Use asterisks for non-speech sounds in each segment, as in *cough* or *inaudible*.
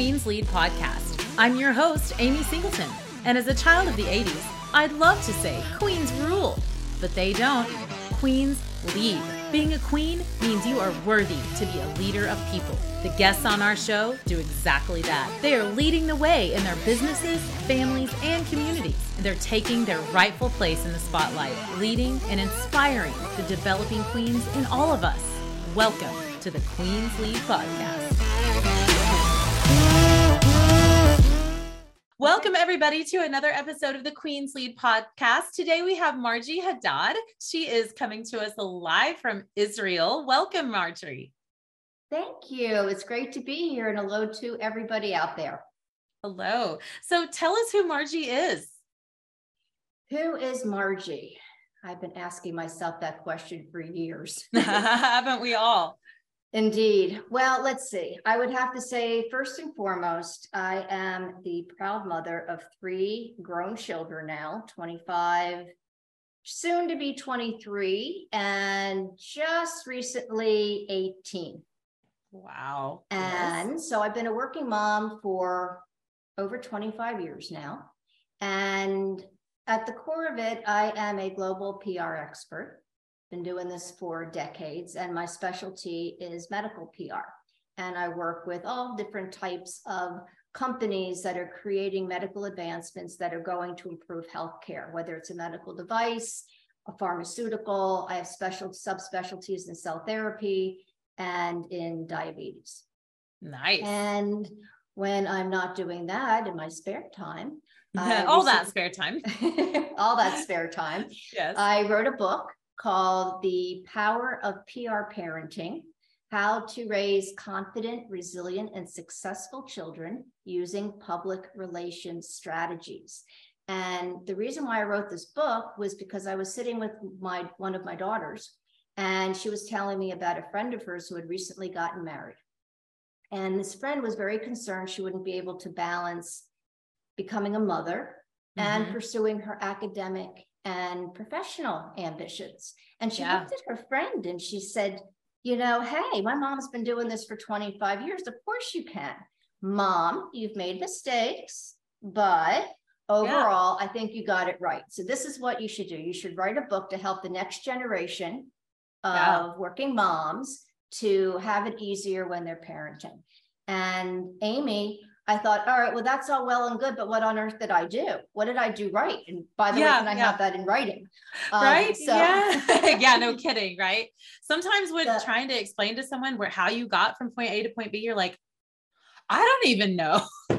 Queen's Lead podcast. I'm your host, Amy Singleton, and as a child of the 80s, I'd love to say Queens rule, but they don't. Queens lead. Being a queen means you are worthy to be a leader of people. The guests on our show do exactly that. They are leading the way in their businesses, families, and communities. They're taking their rightful place in the spotlight, leading and inspiring the developing queens in all of us. Welcome to the Queens Lead Podcast. Welcome, everybody, to another episode of the Queen's Lead podcast. Today we have Marjie Hadad. She is coming to us live from Israel. Welcome, Marjorie. Thank you. It's great to be here and hello to everybody out there. Hello. So tell us who Marjie is. Who is Marjie? I've been asking myself that question for years. *laughs* Haven't we all? Indeed. Well, let's see. I would have to say, first and foremost, I am the proud mother of three grown children now 25, soon to be 23, and just recently 18. Wow. And yes. so I've been a working mom for over 25 years now. And at the core of it, I am a global PR expert been doing this for decades, and my specialty is medical PR. And I work with all different types of companies that are creating medical advancements that are going to improve healthcare, whether it's a medical device, a pharmaceutical. I have special subspecialties in cell therapy and in diabetes. Nice. And when I'm not doing that in my spare time, *laughs* all that spare time, *laughs* all that spare time. Yes. I wrote a book called The Power of PR Parenting How to Raise Confident, Resilient, and Successful Children Using Public Relations Strategies. And the reason why I wrote this book was because I was sitting with my one of my daughters, and she was telling me about a friend of hers who had recently gotten married. And this friend was very concerned she wouldn't be able to balance becoming a mother mm-hmm. and pursuing her academic and professional ambitions. And she yeah. looked at her friend and she said, You know, hey, my mom's been doing this for 25 years. Of course you can. Mom, you've made mistakes, but overall, yeah. I think you got it right. So, this is what you should do you should write a book to help the next generation of yeah. working moms to have it easier when they're parenting. And Amy, I thought, all right, well, that's all well and good, but what on earth did I do? What did I do right? And by the yeah, way, can I yeah. have that in writing? Um, right. So yeah. *laughs* yeah, no *laughs* kidding. Right. Sometimes when the, trying to explain to someone where how you got from point A to point B, you're like, I don't even know. It,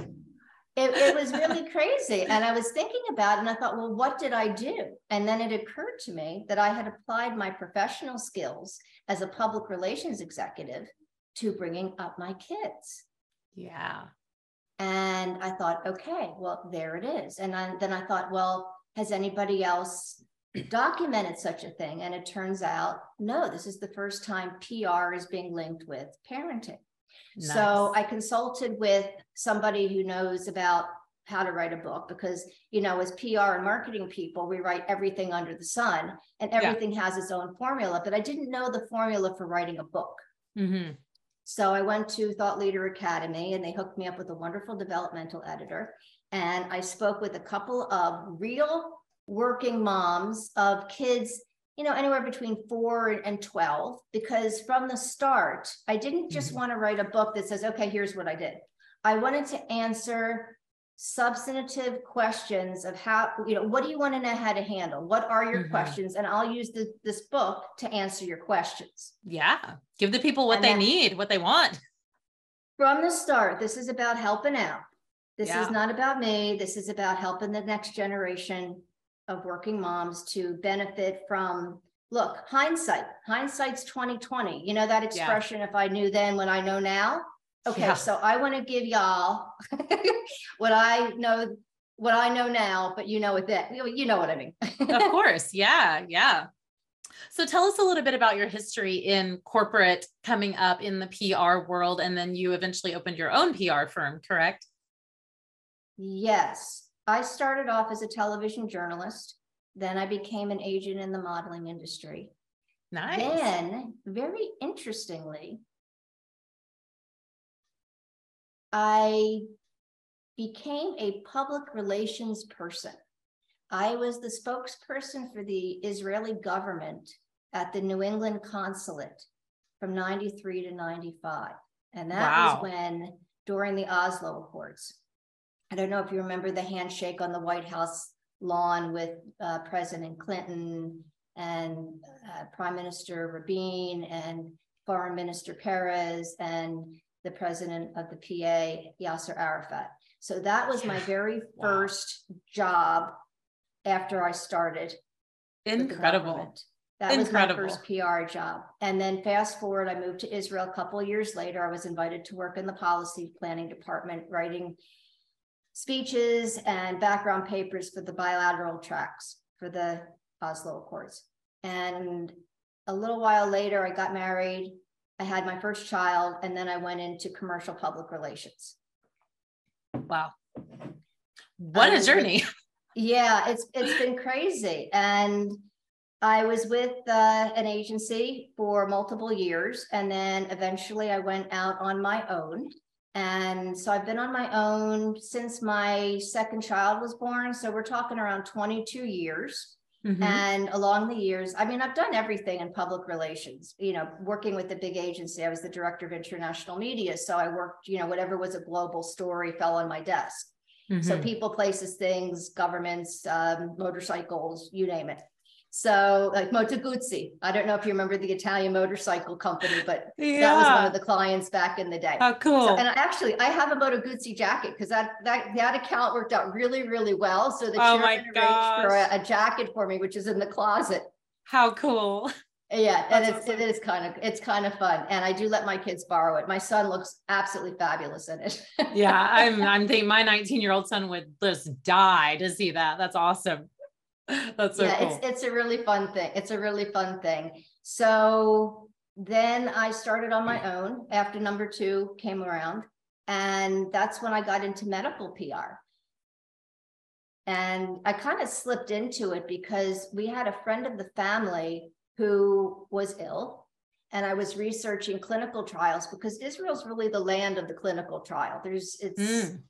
it was really *laughs* crazy. And I was thinking about it and I thought, well, what did I do? And then it occurred to me that I had applied my professional skills as a public relations executive to bringing up my kids. Yeah. And I thought, okay, well, there it is. And I, then I thought, well, has anybody else documented such a thing? And it turns out, no, this is the first time PR is being linked with parenting. Nice. So I consulted with somebody who knows about how to write a book because you know as pr and marketing people we write everything under the sun and everything yeah. has its own formula but i didn't know the formula for writing a book mm-hmm. So I went to Thought Leader Academy and they hooked me up with a wonderful developmental editor. And I spoke with a couple of real working moms of kids, you know, anywhere between four and 12, because from the start, I didn't just mm-hmm. want to write a book that says, okay, here's what I did. I wanted to answer substantive questions of how you know what do you want to know how to handle? What are your mm-hmm. questions? And i'll use the, this book to answer your questions. Yeah. Give the people what and they need what they want. From the start this is about helping out. This yeah. is not about me. This is about helping the next generation of working moms to benefit from look hindsight. Hindsight's 2020 you know that expression yeah. if i knew then when i know now Okay, yeah. so I want to give y'all *laughs* what I know, what I know now, but you know it then. You know what I mean. of *laughs* course. Yeah. Yeah. So tell us a little bit about your history in corporate coming up in the PR world. And then you eventually opened your own PR firm, correct? Yes. I started off as a television journalist. Then I became an agent in the modeling industry. Nice. Then, very interestingly, I became a public relations person. I was the spokesperson for the Israeli government at the New England consulate from 93 to 95. And that wow. was when, during the Oslo Accords, I don't know if you remember the handshake on the White House lawn with uh, President Clinton and uh, Prime Minister Rabin and Foreign Minister Peres and the president of the PA, Yasser Arafat. So that was my very first wow. job after I started. Incredible. That Incredible. was my first PR job. And then fast forward, I moved to Israel a couple years later. I was invited to work in the policy planning department, writing speeches and background papers for the bilateral tracks for the Oslo Accords. And a little while later, I got married. I had my first child, and then I went into commercial public relations. Wow. What a journey. *laughs* Yeah, it's it's been crazy. And I was with uh, an agency for multiple years, and then eventually I went out on my own. And so I've been on my own since my second child was born. So we're talking around 22 years. Mm-hmm. And along the years, I mean, I've done everything in public relations, you know, working with the big agency. I was the director of international media. So I worked, you know, whatever was a global story fell on my desk. Mm-hmm. So people, places, things, governments, um, motorcycles, you name it. So like Moto Guzzi, I don't know if you remember the Italian motorcycle company, but yeah. that was one of the clients back in the day. Oh, cool. So, and actually I have a Moto Guzzi jacket because that, that, that account worked out really, really well. So the oh my gosh. for a, a jacket for me, which is in the closet. How cool. Yeah, and it's awesome. it is kind of it's kind of fun, and I do let my kids borrow it. My son looks absolutely fabulous in it. yeah, I'm *laughs* I'm thinking my 19 year old son would just die to see that. That's awesome. *laughs* That's so yeah, cool. it's it's a really fun thing. It's a really fun thing. So then I started on my own after number two came around, and that's when I got into medical PR. And I kind of slipped into it because we had a friend of the family who was ill. And I was researching clinical trials because Israel's really the land of the clinical trial. There's it's mm.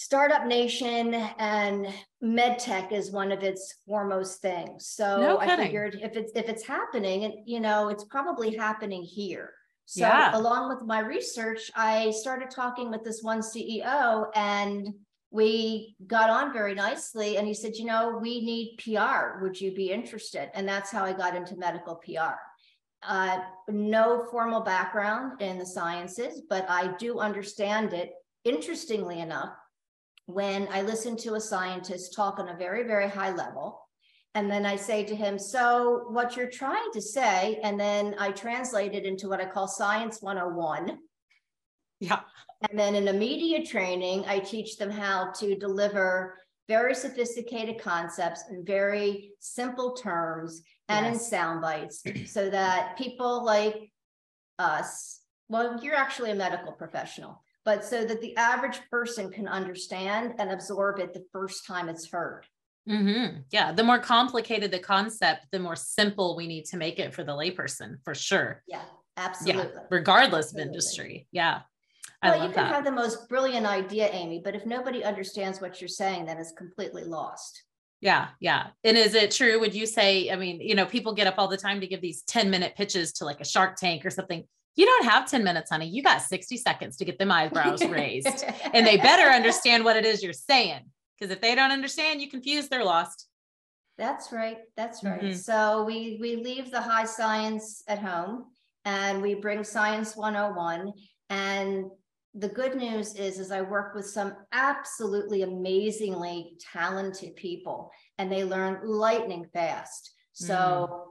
Startup nation and medtech is one of its foremost things. So no I figured if it's if it's happening, and you know, it's probably happening here. So yeah. along with my research, I started talking with this one CEO and we got on very nicely and he said you know we need pr would you be interested and that's how i got into medical pr uh, no formal background in the sciences but i do understand it interestingly enough when i listen to a scientist talk on a very very high level and then i say to him so what you're trying to say and then i translate it into what i call science 101 yeah. And then in a media training, I teach them how to deliver very sophisticated concepts in very simple terms and yes. in sound bites so that people like us, well, you're actually a medical professional, but so that the average person can understand and absorb it the first time it's heard. Mm-hmm. Yeah. The more complicated the concept, the more simple we need to make it for the layperson, for sure. Yeah, absolutely. Yeah, regardless absolutely. of industry. Yeah. I well, you can that. have the most brilliant idea, Amy, but if nobody understands what you're saying, then it's completely lost. Yeah, yeah. And is it true? Would you say, I mean, you know, people get up all the time to give these 10 minute pitches to like a shark tank or something. You don't have 10 minutes, honey. You got 60 seconds to get them eyebrows raised. and they better *laughs* understand what it is you're saying. Because if they don't understand, you confuse, they're lost. That's right. That's right. Mm-hmm. So we we leave the high science at home and we bring science 101 and the good news is is i work with some absolutely amazingly talented people and they learn lightning fast so mm.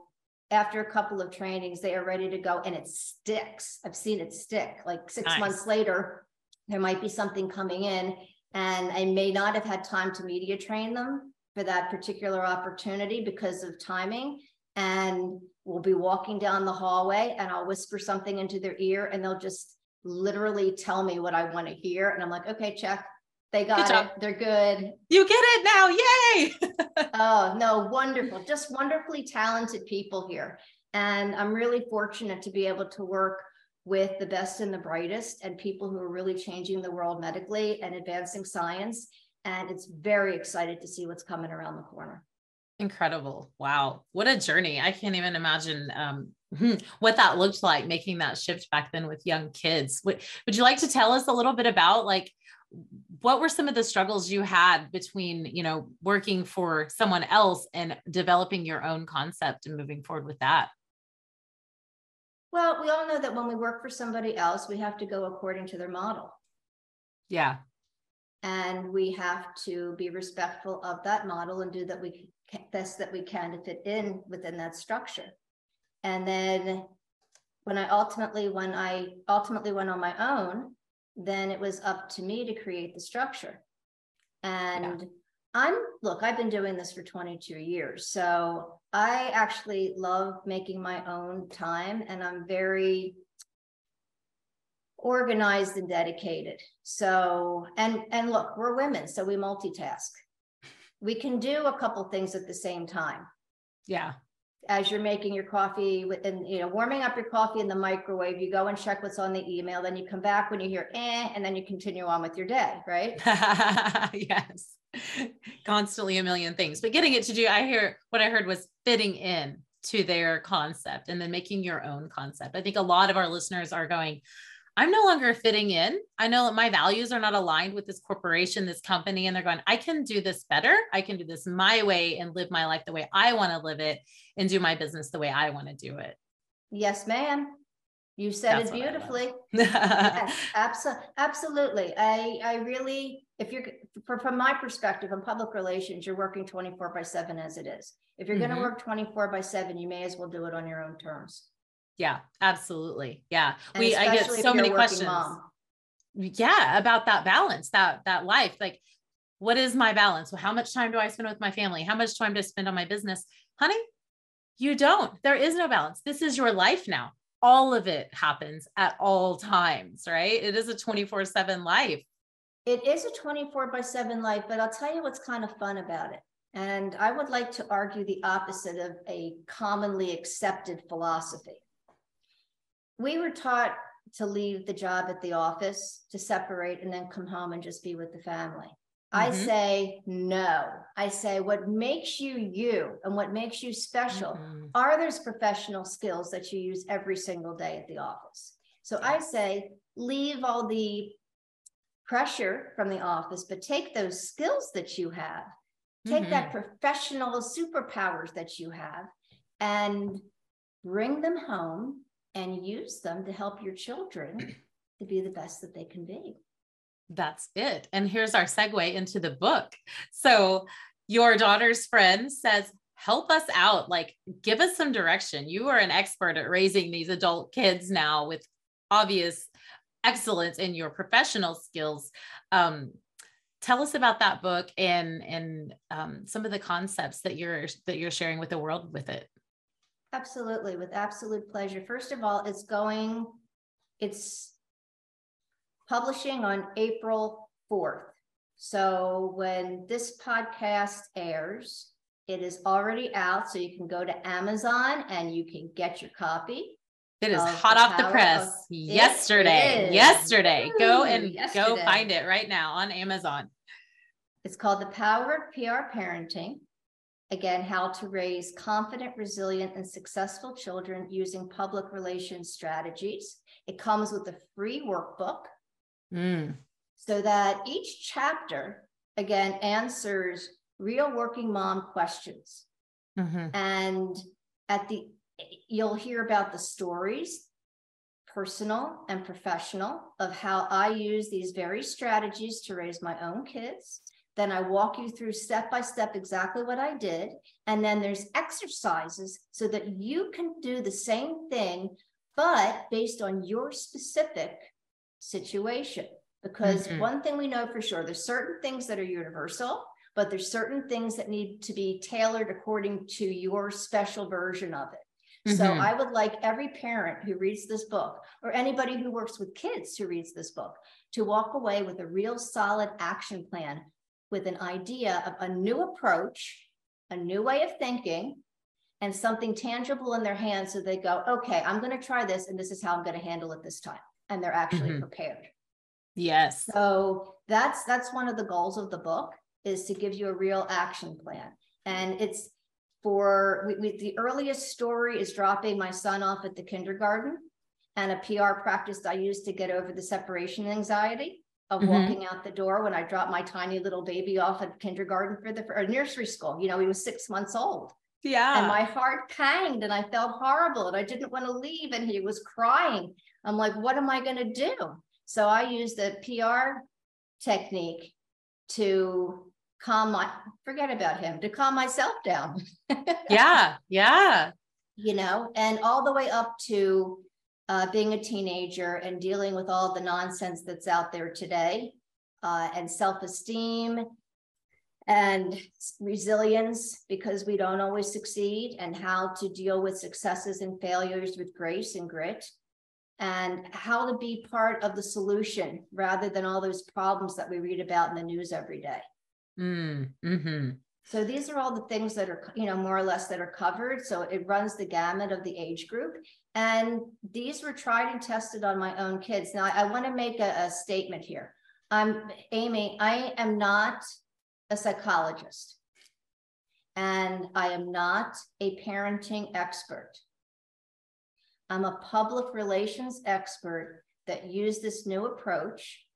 After a couple of trainings they are ready to go and it sticks i've seen it stick like six nice. months later there might be something coming in and i may not have had time to media train them for that particular opportunity because of timing and we'll be walking down the hallway and i'll whisper something into their ear and they'll just literally tell me what I want to hear. And I'm like, okay, check. They got it. They're good. You get it now. Yay. *laughs* oh, no, wonderful. Just wonderfully talented people here. And I'm really fortunate to be able to work with the best and the brightest and people who are really changing the world medically and advancing science. And it's very excited to see what's coming around the corner. Incredible. Wow. What a journey. I can't even imagine um, what that looked like making that shift back then with young kids. Would, would you like to tell us a little bit about like what were some of the struggles you had between, you know, working for someone else and developing your own concept and moving forward with that? Well, we all know that when we work for somebody else, we have to go according to their model. Yeah. And we have to be respectful of that model and do that we best that we can to fit in within that structure. And then when I ultimately when I ultimately went on my own, then it was up to me to create the structure. And yeah. I'm look, I've been doing this for 22 years. So I actually love making my own time and I'm very organized and dedicated. So and and look, we're women, so we multitask. *laughs* We can do a couple things at the same time. Yeah. As you're making your coffee and you know warming up your coffee in the microwave, you go and check what's on the email, then you come back when you hear eh, and then you continue on with your day, right? *laughs* yes. constantly a million things but getting it to do i hear what i heard was fitting in to their concept and then making your own concept i think a lot of our listeners are going i'm no longer fitting in i know that my values are not aligned with this corporation this company and they're going i can do this better i can do this my way and live my life the way i want to live it and do my business the way i want to do it yes ma'am you said That's it beautifully. *laughs* yes, abso- absolutely. I I really, if you're from my perspective in public relations, you're working 24 by seven as it is. If you're mm-hmm. going to work 24 by seven, you may as well do it on your own terms. Yeah, absolutely. Yeah, and we I get so many questions. Mom. Yeah, about that balance, that that life. Like, what is my balance? Well, how much time do I spend with my family? How much time do I spend on my business, honey? You don't. There is no balance. This is your life now all of it happens at all times, right? It is a 24 7 life. It is a 24 by 7 life, but I'll tell you what's kind of fun about it. And I would like to argue the opposite of a commonly accepted philosophy. We were taught to leave the job at the office, to separate, and then come home and just be with the family. I mm-hmm. say no. I say what makes you you and what makes you special mm-hmm. are those professional skills that you use every single day at the office. So I say leave all the pressure from the office, but take those skills that you have, take mm-hmm. that professional superpowers that you have, and bring them home and use them to help your children *clears throat* to be the best that they can be that's it. And here's our segue into the book. So, your daughter's friend says, Help us out. Like, give us some direction. You are an expert at raising these adult kids now with obvious excellence in your professional skills. Um, tell us about that book and and um, some of the concepts that you're that you're sharing with the world with it absolutely with absolute pleasure first of all it's going it's publishing on April 4th. So when this podcast airs, it is already out. So you can go to Amazon and you can get your copy. It is hot off the press of, yesterday. Yesterday. Go and yesterday. go find it right now on Amazon. It's called The Power of PR Parenting. Again, how to raise confident, resilient, and successful children using public relations strategies. It comes with a free workbook Mm. So that each chapter, again, answers real working mom questions. Mm-hmm. And at the, you'll hear about the stories, personal and professional, of how I use these very strategies to raise my own kids. Then I walk you through step by step exactly what I did. And then there's exercises so that you can do the same thing, but based on your specific situation. Because mm-hmm. one thing we know for sure, there's certain things that are universal, but there's certain things that need to be tailored according to your special version of it. Mm-hmm. So I would like every parent who reads this book or anybody who works with kids who reads this book to walk away with a real solid action plan with an idea of a new approach, a new way of thinking, and something tangible in their hands so they go, okay, I'm going to try this and this is how I'm going to handle it this time. And they're actually mm-hmm. prepared. Yes. So that's that's one of the goals of the book is to give you a real action plan. And it's for we, we, the earliest story is dropping my son off at the kindergarten and a PR practice I used to get over the separation anxiety of mm-hmm. walking out the door when I dropped my tiny little baby off at kindergarten for the for nursery school. You know, he was six months old. Yeah. And my heart panged and I felt horrible and I didn't want to leave and he was crying. I'm like, what am I going to do? So I used the PR technique to calm my forget about him to calm myself down *laughs* yeah yeah you know and all the way up to uh, being a teenager and dealing with all the nonsense that's out there today uh, and self-esteem and resilience because we don't always succeed and how to deal with successes and failures with grace and grit and how to be part of the solution rather than all those problems that we read about in the news every day. Mm, hmm So these are all the things that are, you know, more or less that are covered. So it runs the gamut of the age group. And these were tried and tested on my own kids. Now, I, I want to make a, a statement here. I'm Amy, I am not a psychologist and I am not a parenting expert. I'm a public relations expert that used this new approach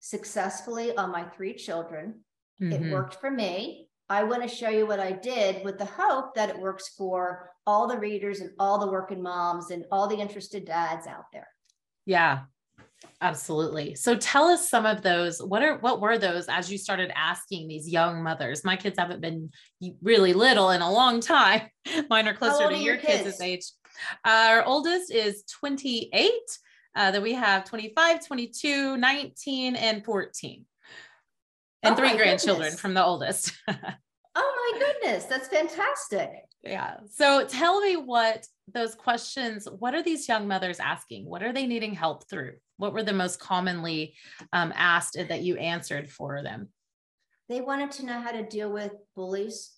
successfully on my three children Mm-hmm. It worked for me. I want to show you what I did with the hope that it works for all the readers and all the working moms and all the interested dads out there. Yeah. Absolutely. So tell us some of those. What are what were those as you started asking these young mothers? My kids haven't been really little in a long time. *laughs* Mine are closer to your, kids'? kids' age. Our oldest is 28. Uh, then we have 25, 22, 19, and 14 and oh three grandchildren goodness. from the oldest. *laughs* oh my goodness, that's fantastic. Yeah. So tell me what those questions, what are these young mothers asking? What are they needing help through? What were the most commonly um, asked that you answered for them? They wanted to know how to deal with bullies,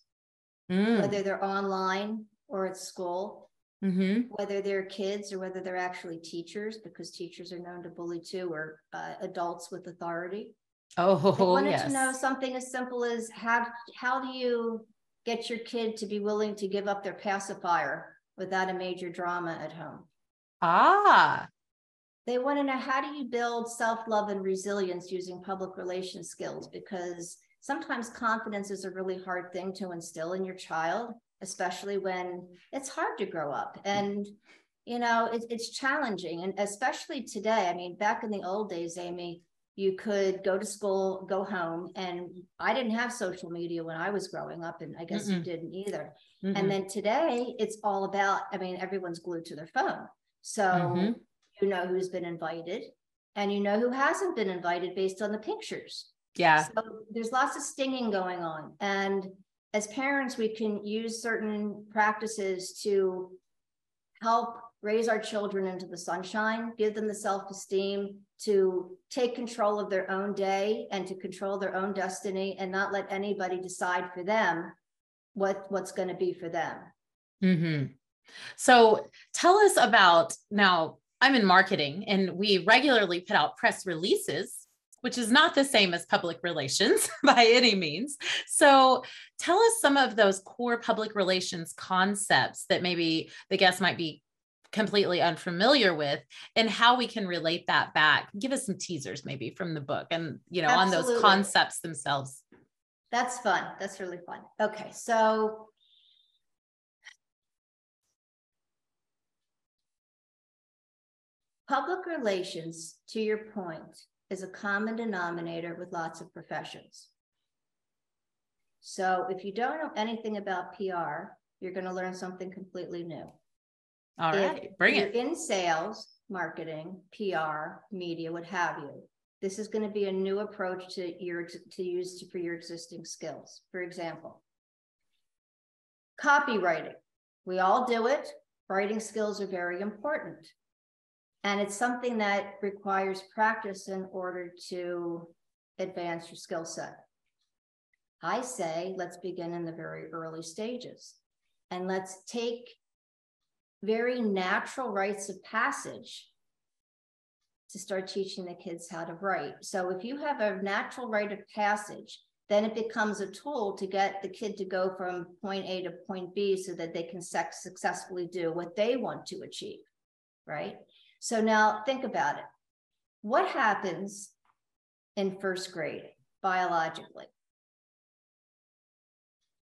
mm. whether they're online or at school. Mm-hmm. Whether they're kids or whether they're actually teachers, because teachers are known to bully too, or uh, adults with authority. Oh, I wanted yes. to know something as simple as how how do you get your kid to be willing to give up their pacifier without a major drama at home? Ah. They want to know how do you build self-love and resilience using public relations skills because sometimes confidence is a really hard thing to instill in your child, especially when it's hard to grow up and you know it, it's challenging and especially today i mean back in the old days amy you could go to school, go home. And I didn't have social media when I was growing up, and I guess Mm-mm. you didn't either. Mm-hmm. And then today, it's all about, I mean, everyone's glued to their phone. So mm-hmm. you know who's been invited and you know who hasn't been invited based on the pictures. Yeah. So there's lots of stinging going on. And as parents, we can use certain practices to help raise our children into the sunshine, give them the self esteem to take control of their own day and to control their own destiny and not let anybody decide for them what what's going to be for them. Mm-hmm. So tell us about now. I'm in marketing and we regularly put out press releases which is not the same as public relations *laughs* by any means. So, tell us some of those core public relations concepts that maybe the guests might be completely unfamiliar with and how we can relate that back. Give us some teasers maybe from the book and you know Absolutely. on those concepts themselves. That's fun. That's really fun. Okay so public relations to your point is a common denominator with lots of professions. So if you don't know anything about pr you're going to learn something completely new all right, bring it. In sales, marketing, PR, media, what have you. This is going to be a new approach to your to use to, for your existing skills. For example, copywriting. We all do it. Writing skills are very important. And it's something that requires practice in order to advance your skill set. I say, let's begin in the very early stages. and let's take very natural rites of passage to start teaching the kids how to write. So if you have a natural rite of passage, then it becomes a tool to get the kid to go from point A to point B so that they can successfully do what they want to achieve, right? So now think about it. What happens in first grade biologically?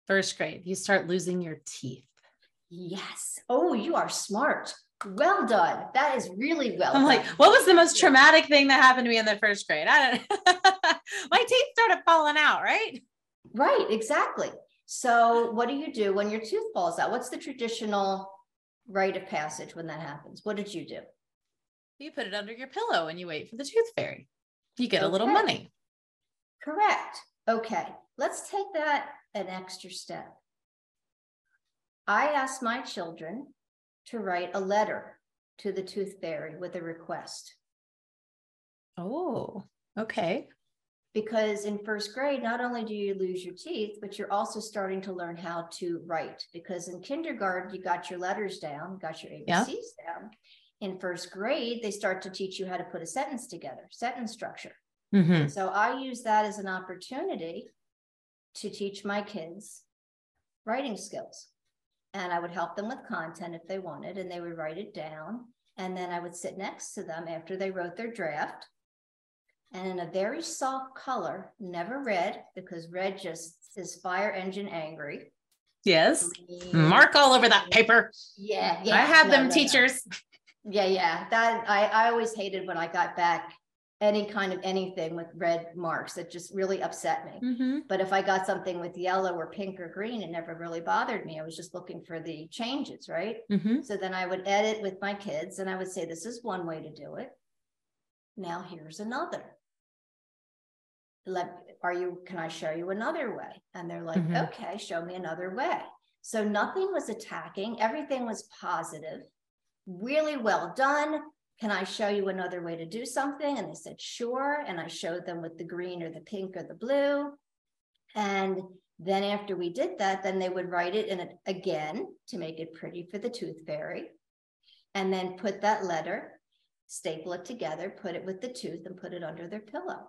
First grade, you start losing your teeth. Yes. Oh, you are smart. Well done. That is really well. I'm done. like, what was the most traumatic thing that happened to me in the first grade? I don't. Know. *laughs* My teeth started falling out, right? Right. Exactly. So, what do you do when your tooth falls out? What's the traditional rite of passage when that happens? What did you do? You put it under your pillow and you wait for the tooth fairy. You get okay. a little money. Correct. Okay. Let's take that an extra step. I asked my children to write a letter to the tooth fairy with a request. Oh, okay. Because in first grade, not only do you lose your teeth, but you're also starting to learn how to write. Because in kindergarten, you got your letters down, got your ABCs yeah. down. In first grade, they start to teach you how to put a sentence together, sentence structure. Mm-hmm. So I use that as an opportunity to teach my kids writing skills and I would help them with content if they wanted, and they would write it down. And then I would sit next to them after they wrote their draft. And in a very soft color, never red, because red just is fire engine angry. Yes. Mark all over that paper. Yeah. yeah. I have no, them no, teachers. No. Yeah, yeah. That I, I always hated when I got back any kind of anything with red marks that just really upset me. Mm-hmm. But if I got something with yellow or pink or green, it never really bothered me. I was just looking for the changes, right? Mm-hmm. So then I would edit with my kids and I would say, this is one way to do it. Now here's another. Let, are you, can I show you another way? And they're like, mm-hmm. okay, show me another way. So nothing was attacking, everything was positive, really well done can I show you another way to do something? And they said, sure. And I showed them with the green or the pink or the blue. And then after we did that, then they would write it in it again to make it pretty for the tooth fairy. And then put that letter, staple it together, put it with the tooth and put it under their pillow.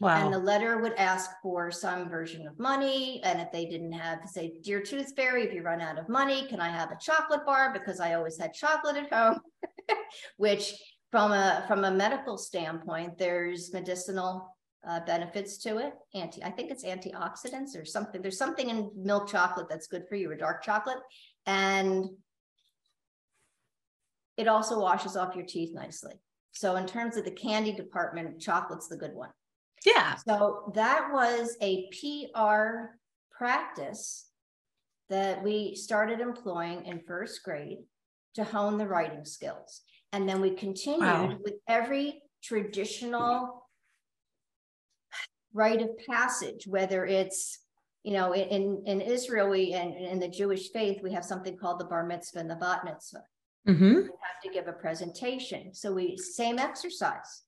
Wow. And the letter would ask for some version of money. And if they didn't have, to say, Dear Tooth Fairy, if you run out of money, can I have a chocolate bar? Because I always had chocolate at home, *laughs* which from a from a medical standpoint, there's medicinal uh, benefits to it. Anti, I think it's antioxidants or something. There's something in milk chocolate that's good for you, or dark chocolate. And it also washes off your teeth nicely. So in terms of the candy department, chocolate's the good one. Yeah. So that was a PR practice that we started employing in first grade to hone the writing skills. And then we continued wow. with every traditional rite of passage, whether it's, you know, in, in Israel, we and in the Jewish faith, we have something called the bar mitzvah and the bat mitzvah. Mm-hmm. We have to give a presentation. So we same exercise.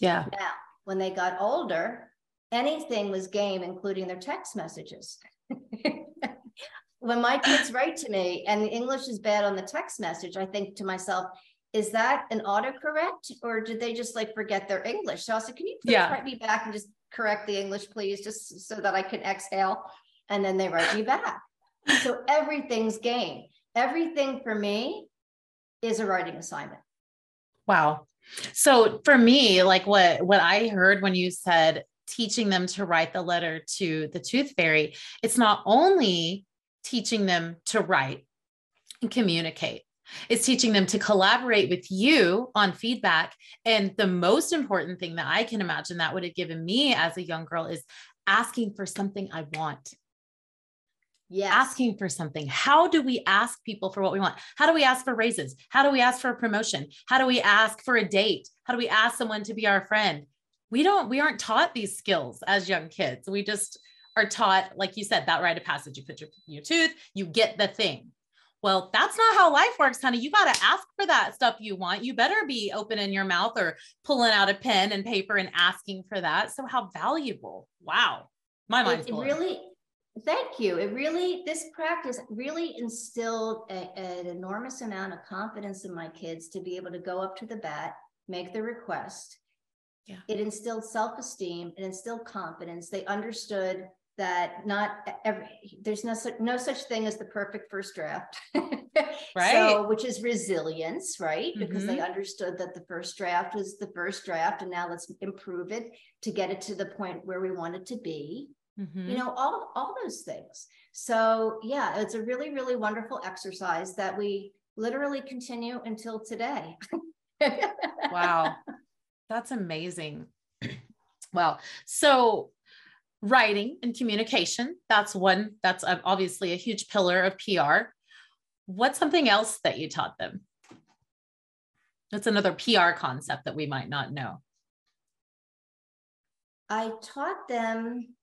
Yeah. Now, when they got older, anything was game, including their text messages. *laughs* when my kids write to me and the English is bad on the text message, I think to myself, is that an autocorrect or did they just like forget their English? So I said, can you please yeah. write me back and just correct the English, please, just so that I can exhale? And then they write me back. So everything's game. Everything for me is a writing assignment. Wow. So for me, like what what I heard when you said teaching them to write the letter to the tooth fairy, it's not only teaching them to write and communicate. It's teaching them to collaborate with you on feedback. And the most important thing that I can imagine that would have given me as a young girl is asking for something I want. Yes. Asking for something. How do we ask people for what we want? How do we ask for raises? How do we ask for a promotion? How do we ask for a date? How do we ask someone to be our friend? We don't, we aren't taught these skills as young kids. We just are taught, like you said, that rite of passage. You put your, your tooth, you get the thing. Well, that's not how life works, honey. You got to ask for that stuff you want. You better be opening your mouth or pulling out a pen and paper and asking for that. So, how valuable. Wow. My mind's it, it really Thank you. It really, this practice really instilled a, an enormous amount of confidence in my kids to be able to go up to the bat, make the request. Yeah. It instilled self esteem, it instilled confidence. They understood that not every there's no such no such thing as the perfect first draft *laughs* right so which is resilience right because mm-hmm. they understood that the first draft was the first draft and now let's improve it to get it to the point where we want it to be mm-hmm. you know all all those things. So yeah it's a really really wonderful exercise that we literally continue until today. *laughs* Wow. That's amazing. *clears throat* Well so writing and communication that's one that's obviously a huge pillar of pr what's something else that you taught them? That's another pr concept that we might not know. I taught them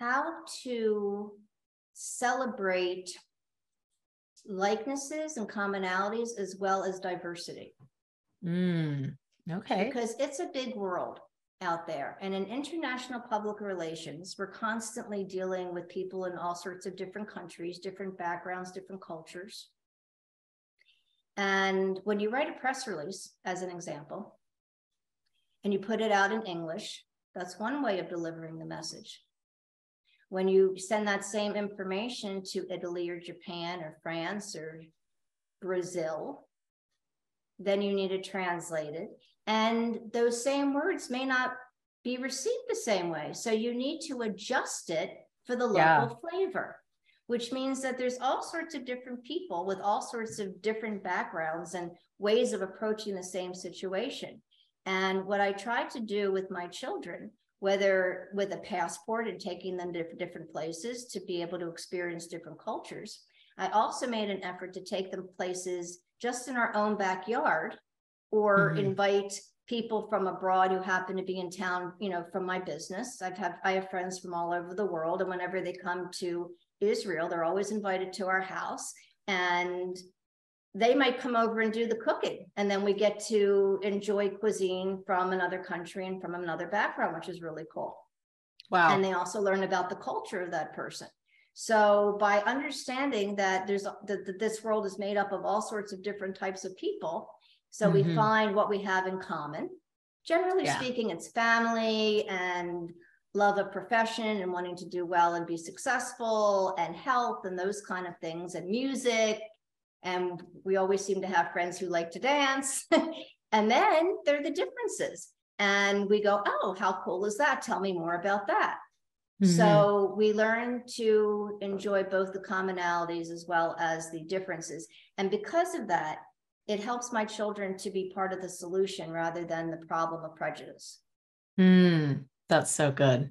how to celebrate likenesses and commonalities as well as diversity mm, okay because it's a big world out there. And in international public relations, we're constantly dealing with people in all sorts of different countries, different backgrounds, different cultures. And when you write a press release, as an example, and you put it out in English, that's one way of delivering the message. When you send that same information to Italy or Japan or France or Brazil, then you need to translate it. And those same words may not be received the same way. So you need to adjust it for the local yeah. flavor, which means that there's all sorts of different people with all sorts of different backgrounds and ways of approaching the same situation. And what I try to do with my children, whether with a passport and taking them to different places to be able to experience different cultures, I also made an effort to take them places just in our own backyard or mm-hmm. invite people from abroad who happen to be in town, you know, from my business. I've had I have friends from all over the world, and whenever they come to Israel, they're always invited to our house, and they might come over and do the cooking, and then we get to enjoy cuisine from another country and from another background, which is really cool. Wow! And they also learn about the culture of that person. So by understanding that there's that, that this world is made up of all sorts of different types of people, so mm-hmm. we find what we have in common. Generally yeah. speaking, it's family and love of profession and wanting to do well and be successful and health and those kind of things and music. And we always seem to have friends who like to dance. *laughs* and then there are the differences. And we go, oh, how cool is that? Tell me more about that. Mm-hmm. So we learn to enjoy both the commonalities as well as the differences. And because of that, it helps my children to be part of the solution rather than the problem of prejudice. Mm, that's so good.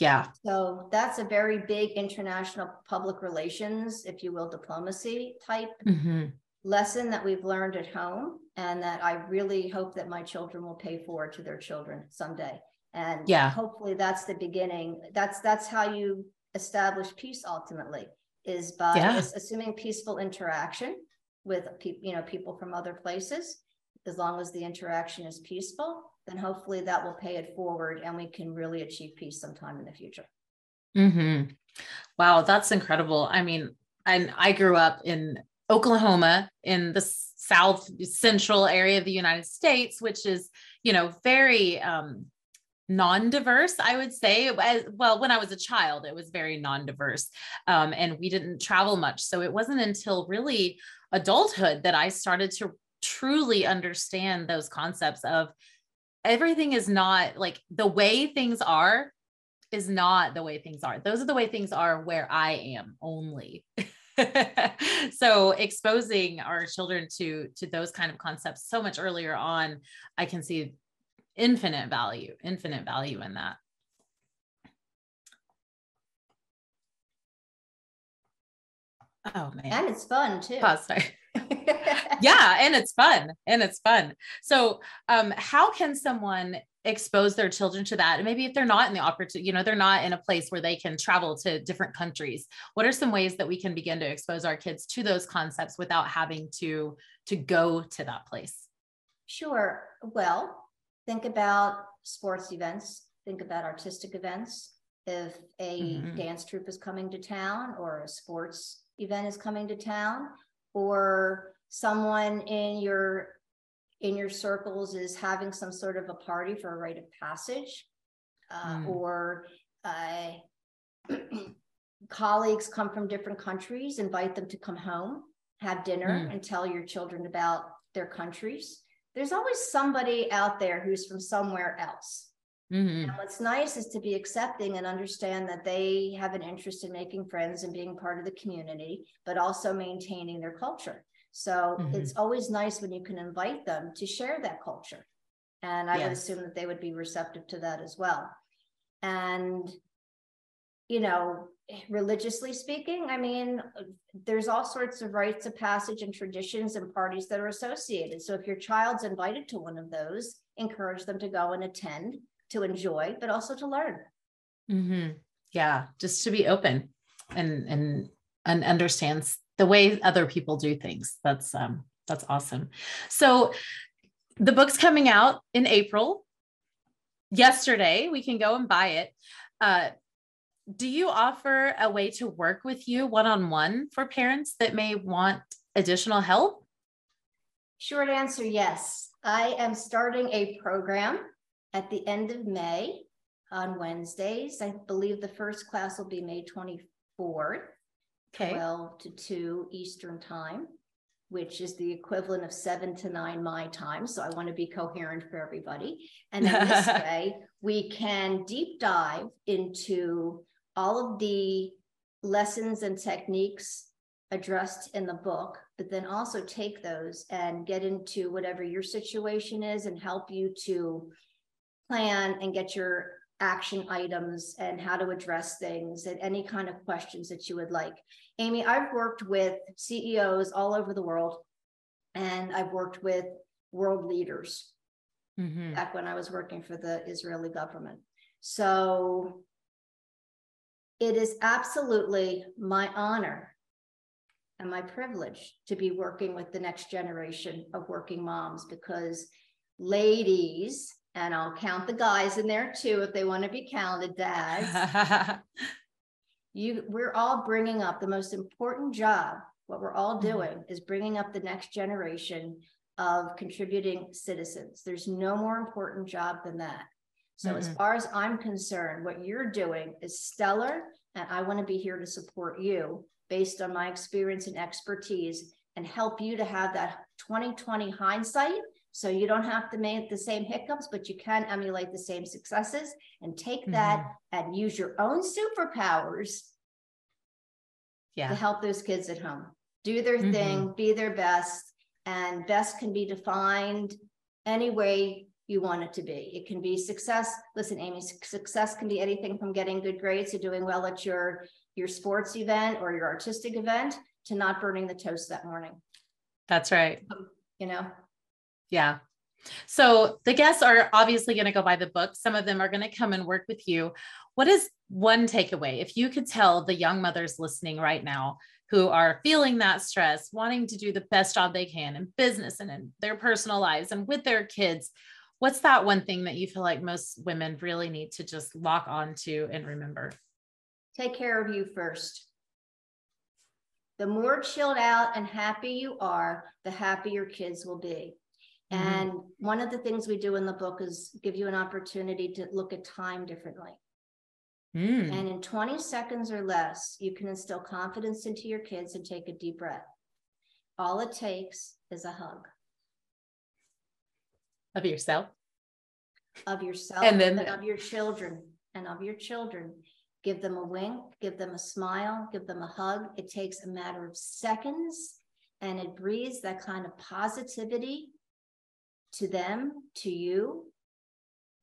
Yeah. So that's a very big international public relations, if you will, diplomacy type mm-hmm. lesson that we've learned at home, and that I really hope that my children will pay forward to their children someday. And yeah, hopefully that's the beginning. That's that's how you establish peace ultimately is by yeah. assuming peaceful interaction with people, you know, people from other places, as long as the interaction is peaceful, then hopefully that will pay it forward and we can really achieve peace sometime in the future. Mm-hmm. Wow, that's incredible. I mean, and I grew up in Oklahoma in the south central area of the United States, which is, you know, very um, non-diverse i would say well when i was a child it was very non-diverse um, and we didn't travel much so it wasn't until really adulthood that i started to truly understand those concepts of everything is not like the way things are is not the way things are those are the way things are where i am only *laughs* so exposing our children to to those kind of concepts so much earlier on i can see infinite value, infinite value in that. Oh man. And it's fun too. Pause, sorry. *laughs* yeah, and it's fun. And it's fun. So um, how can someone expose their children to that? And maybe if they're not in the opportunity, you know, they're not in a place where they can travel to different countries. What are some ways that we can begin to expose our kids to those concepts without having to to go to that place? Sure. Well, think about sports events, think about artistic events, if a mm-hmm. dance troupe is coming to town or a sports event is coming to town or someone in your in your circles is having some sort of a party for a rite of passage uh, mm. or uh, *clears throat* colleagues come from different countries invite them to come home have dinner mm. and tell your children about their countries there's always somebody out there who's from somewhere else Mm-hmm. And what's nice is to be accepting and understand that they have an interest in making friends and being part of the community, but also maintaining their culture. So mm-hmm. it's always nice when you can invite them to share that culture. And I yes. would assume that they would be receptive to that as well. And, you know, religiously speaking, I mean, there's all sorts of rites of passage and traditions and parties that are associated. So if your child's invited to one of those, encourage them to go and attend to enjoy, but also to learn. Mm-hmm. Yeah, just to be open and and and understands the way other people do things. That's um that's awesome. So the book's coming out in April. Yesterday, we can go and buy it. Uh, do you offer a way to work with you one on one for parents that may want additional help? Short answer yes. I am starting a program at the end of May on Wednesdays. I believe the first class will be May 24th, okay. 12 to 2 Eastern Time, which is the equivalent of 7 to 9 my time. So I want to be coherent for everybody. And then this *laughs* way, we can deep dive into all of the lessons and techniques addressed in the book, but then also take those and get into whatever your situation is and help you to plan and get your action items and how to address things and any kind of questions that you would like. Amy, I've worked with CEOs all over the world and I've worked with world leaders mm-hmm. back when I was working for the Israeli government. So it is absolutely my honor and my privilege to be working with the next generation of working moms because ladies and I'll count the guys in there too if they want to be counted, dads. *laughs* you, we're all bringing up the most important job. What we're all mm-hmm. doing mm-hmm. is bringing up the next generation of contributing citizens. There's no more important job than that. So, mm-hmm. as far as I'm concerned, what you're doing is stellar, and I want to be here to support you based on my experience and expertise and help you to have that 2020 hindsight so you don't have to make the same hiccups, but you can emulate the same successes and take mm-hmm. that and use your own superpowers yeah. to help those kids at home. Do their mm-hmm. thing, be their best, and best can be defined any way you want it to be. It can be success. Listen, Amy, success can be anything from getting good grades to doing well at your your sports event or your artistic event to not burning the toast that morning. That's right. You know, yeah. So the guests are obviously going to go by the book. Some of them are going to come and work with you. What is one takeaway? If you could tell the young mothers listening right now who are feeling that stress, wanting to do the best job they can in business and in their personal lives and with their kids, what's that one thing that you feel like most women really need to just lock on to and remember? Take care of you first. The more chilled out and happy you are, the happier kids will be. Mm-hmm. And one of the things we do in the book is give you an opportunity to look at time differently. Mm. And in 20 seconds or less, you can instill confidence into your kids and take a deep breath. All it takes is a hug of yourself, of yourself, and then and of your children, and of your children. Give them a wink, give them a smile, give them a hug. It takes a matter of seconds and it breathes that kind of positivity to them, to you,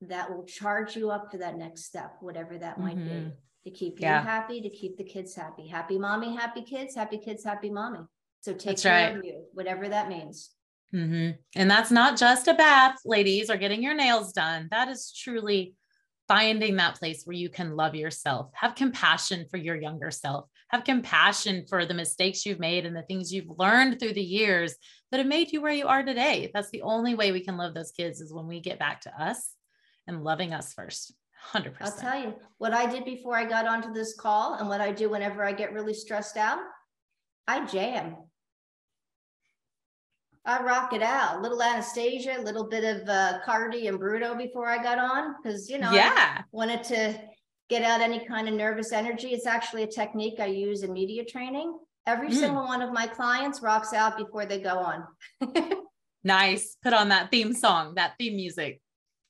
that will charge you up for that next step, whatever that might mm-hmm. be, to keep yeah. you happy, to keep the kids happy. Happy mommy, happy kids, happy kids, happy mommy. So take that's care right. of you, whatever that means. Mm-hmm. And that's not just a bath, ladies, or getting your nails done. That is truly finding that place where you can love yourself, have compassion for your younger self, have compassion for the mistakes you've made and the things you've learned through the years that have made you where you are today. That's the only way we can love those kids is when we get back to us and loving us first. 100%. I'll tell you what I did before I got onto this call and what I do whenever I get really stressed out. I jam. I rock it out. A little Anastasia, a little bit of uh, Cardi and Bruno before I got on because you know yeah, I wanted to get out any kind of nervous energy. It's actually a technique I use in media training. Every mm. single one of my clients rocks out before they go on. *laughs* nice. Put on that theme song, that theme music.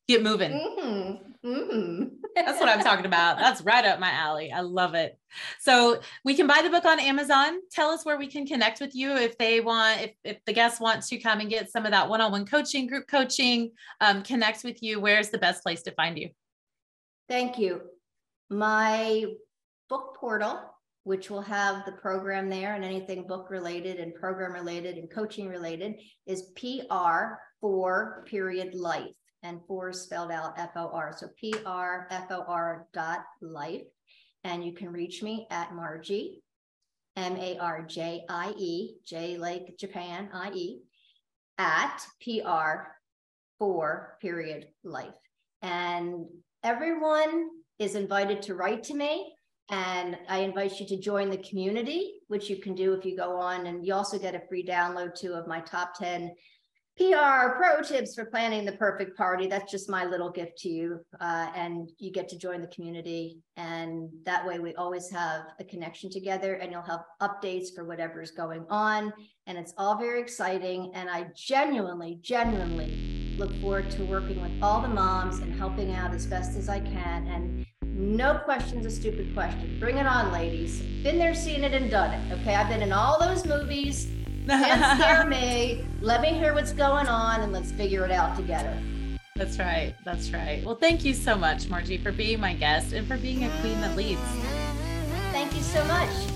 Get moving. Mm-hmm. Mm-hmm. That's what I'm talking about. *laughs* That's right up my alley. I love it. So we can buy the book on Amazon. Tell us where we can connect with you if they want, if, if the guests want to come and get some of that one-on-one coaching, group coaching, um, connect with you. Where's the best place to find you? Thank you. My book portal, which will have the program there and anything book related and program related and coaching related, is PR for period life and four spelled out F O R. So P R F O R dot life. And you can reach me at Marjie, M A R J E, like Japan, I E, at PR for period life. And everyone is invited to write to me. And I invite you to join the community, which you can do if you go on. And you also get a free download too of my top 10 PR pro tips for planning the perfect party. That's just my little gift to you. Uh, and you get to join the community. And that way we always have a connection together and you'll have updates for whatever's going on. And it's all very exciting. And I genuinely, genuinely look forward to working with all the moms and helping out as best as I can. And no question's a stupid question. Bring it on, ladies. Been there, seen it, and done it. Okay. I've been in all those movies can't scare *laughs* me. Let me hear what's going on and let's figure it out together. That's right. That's right. Well, thank you so much, Marjie, for being my guest and for being a queen that leads. Thank you so much.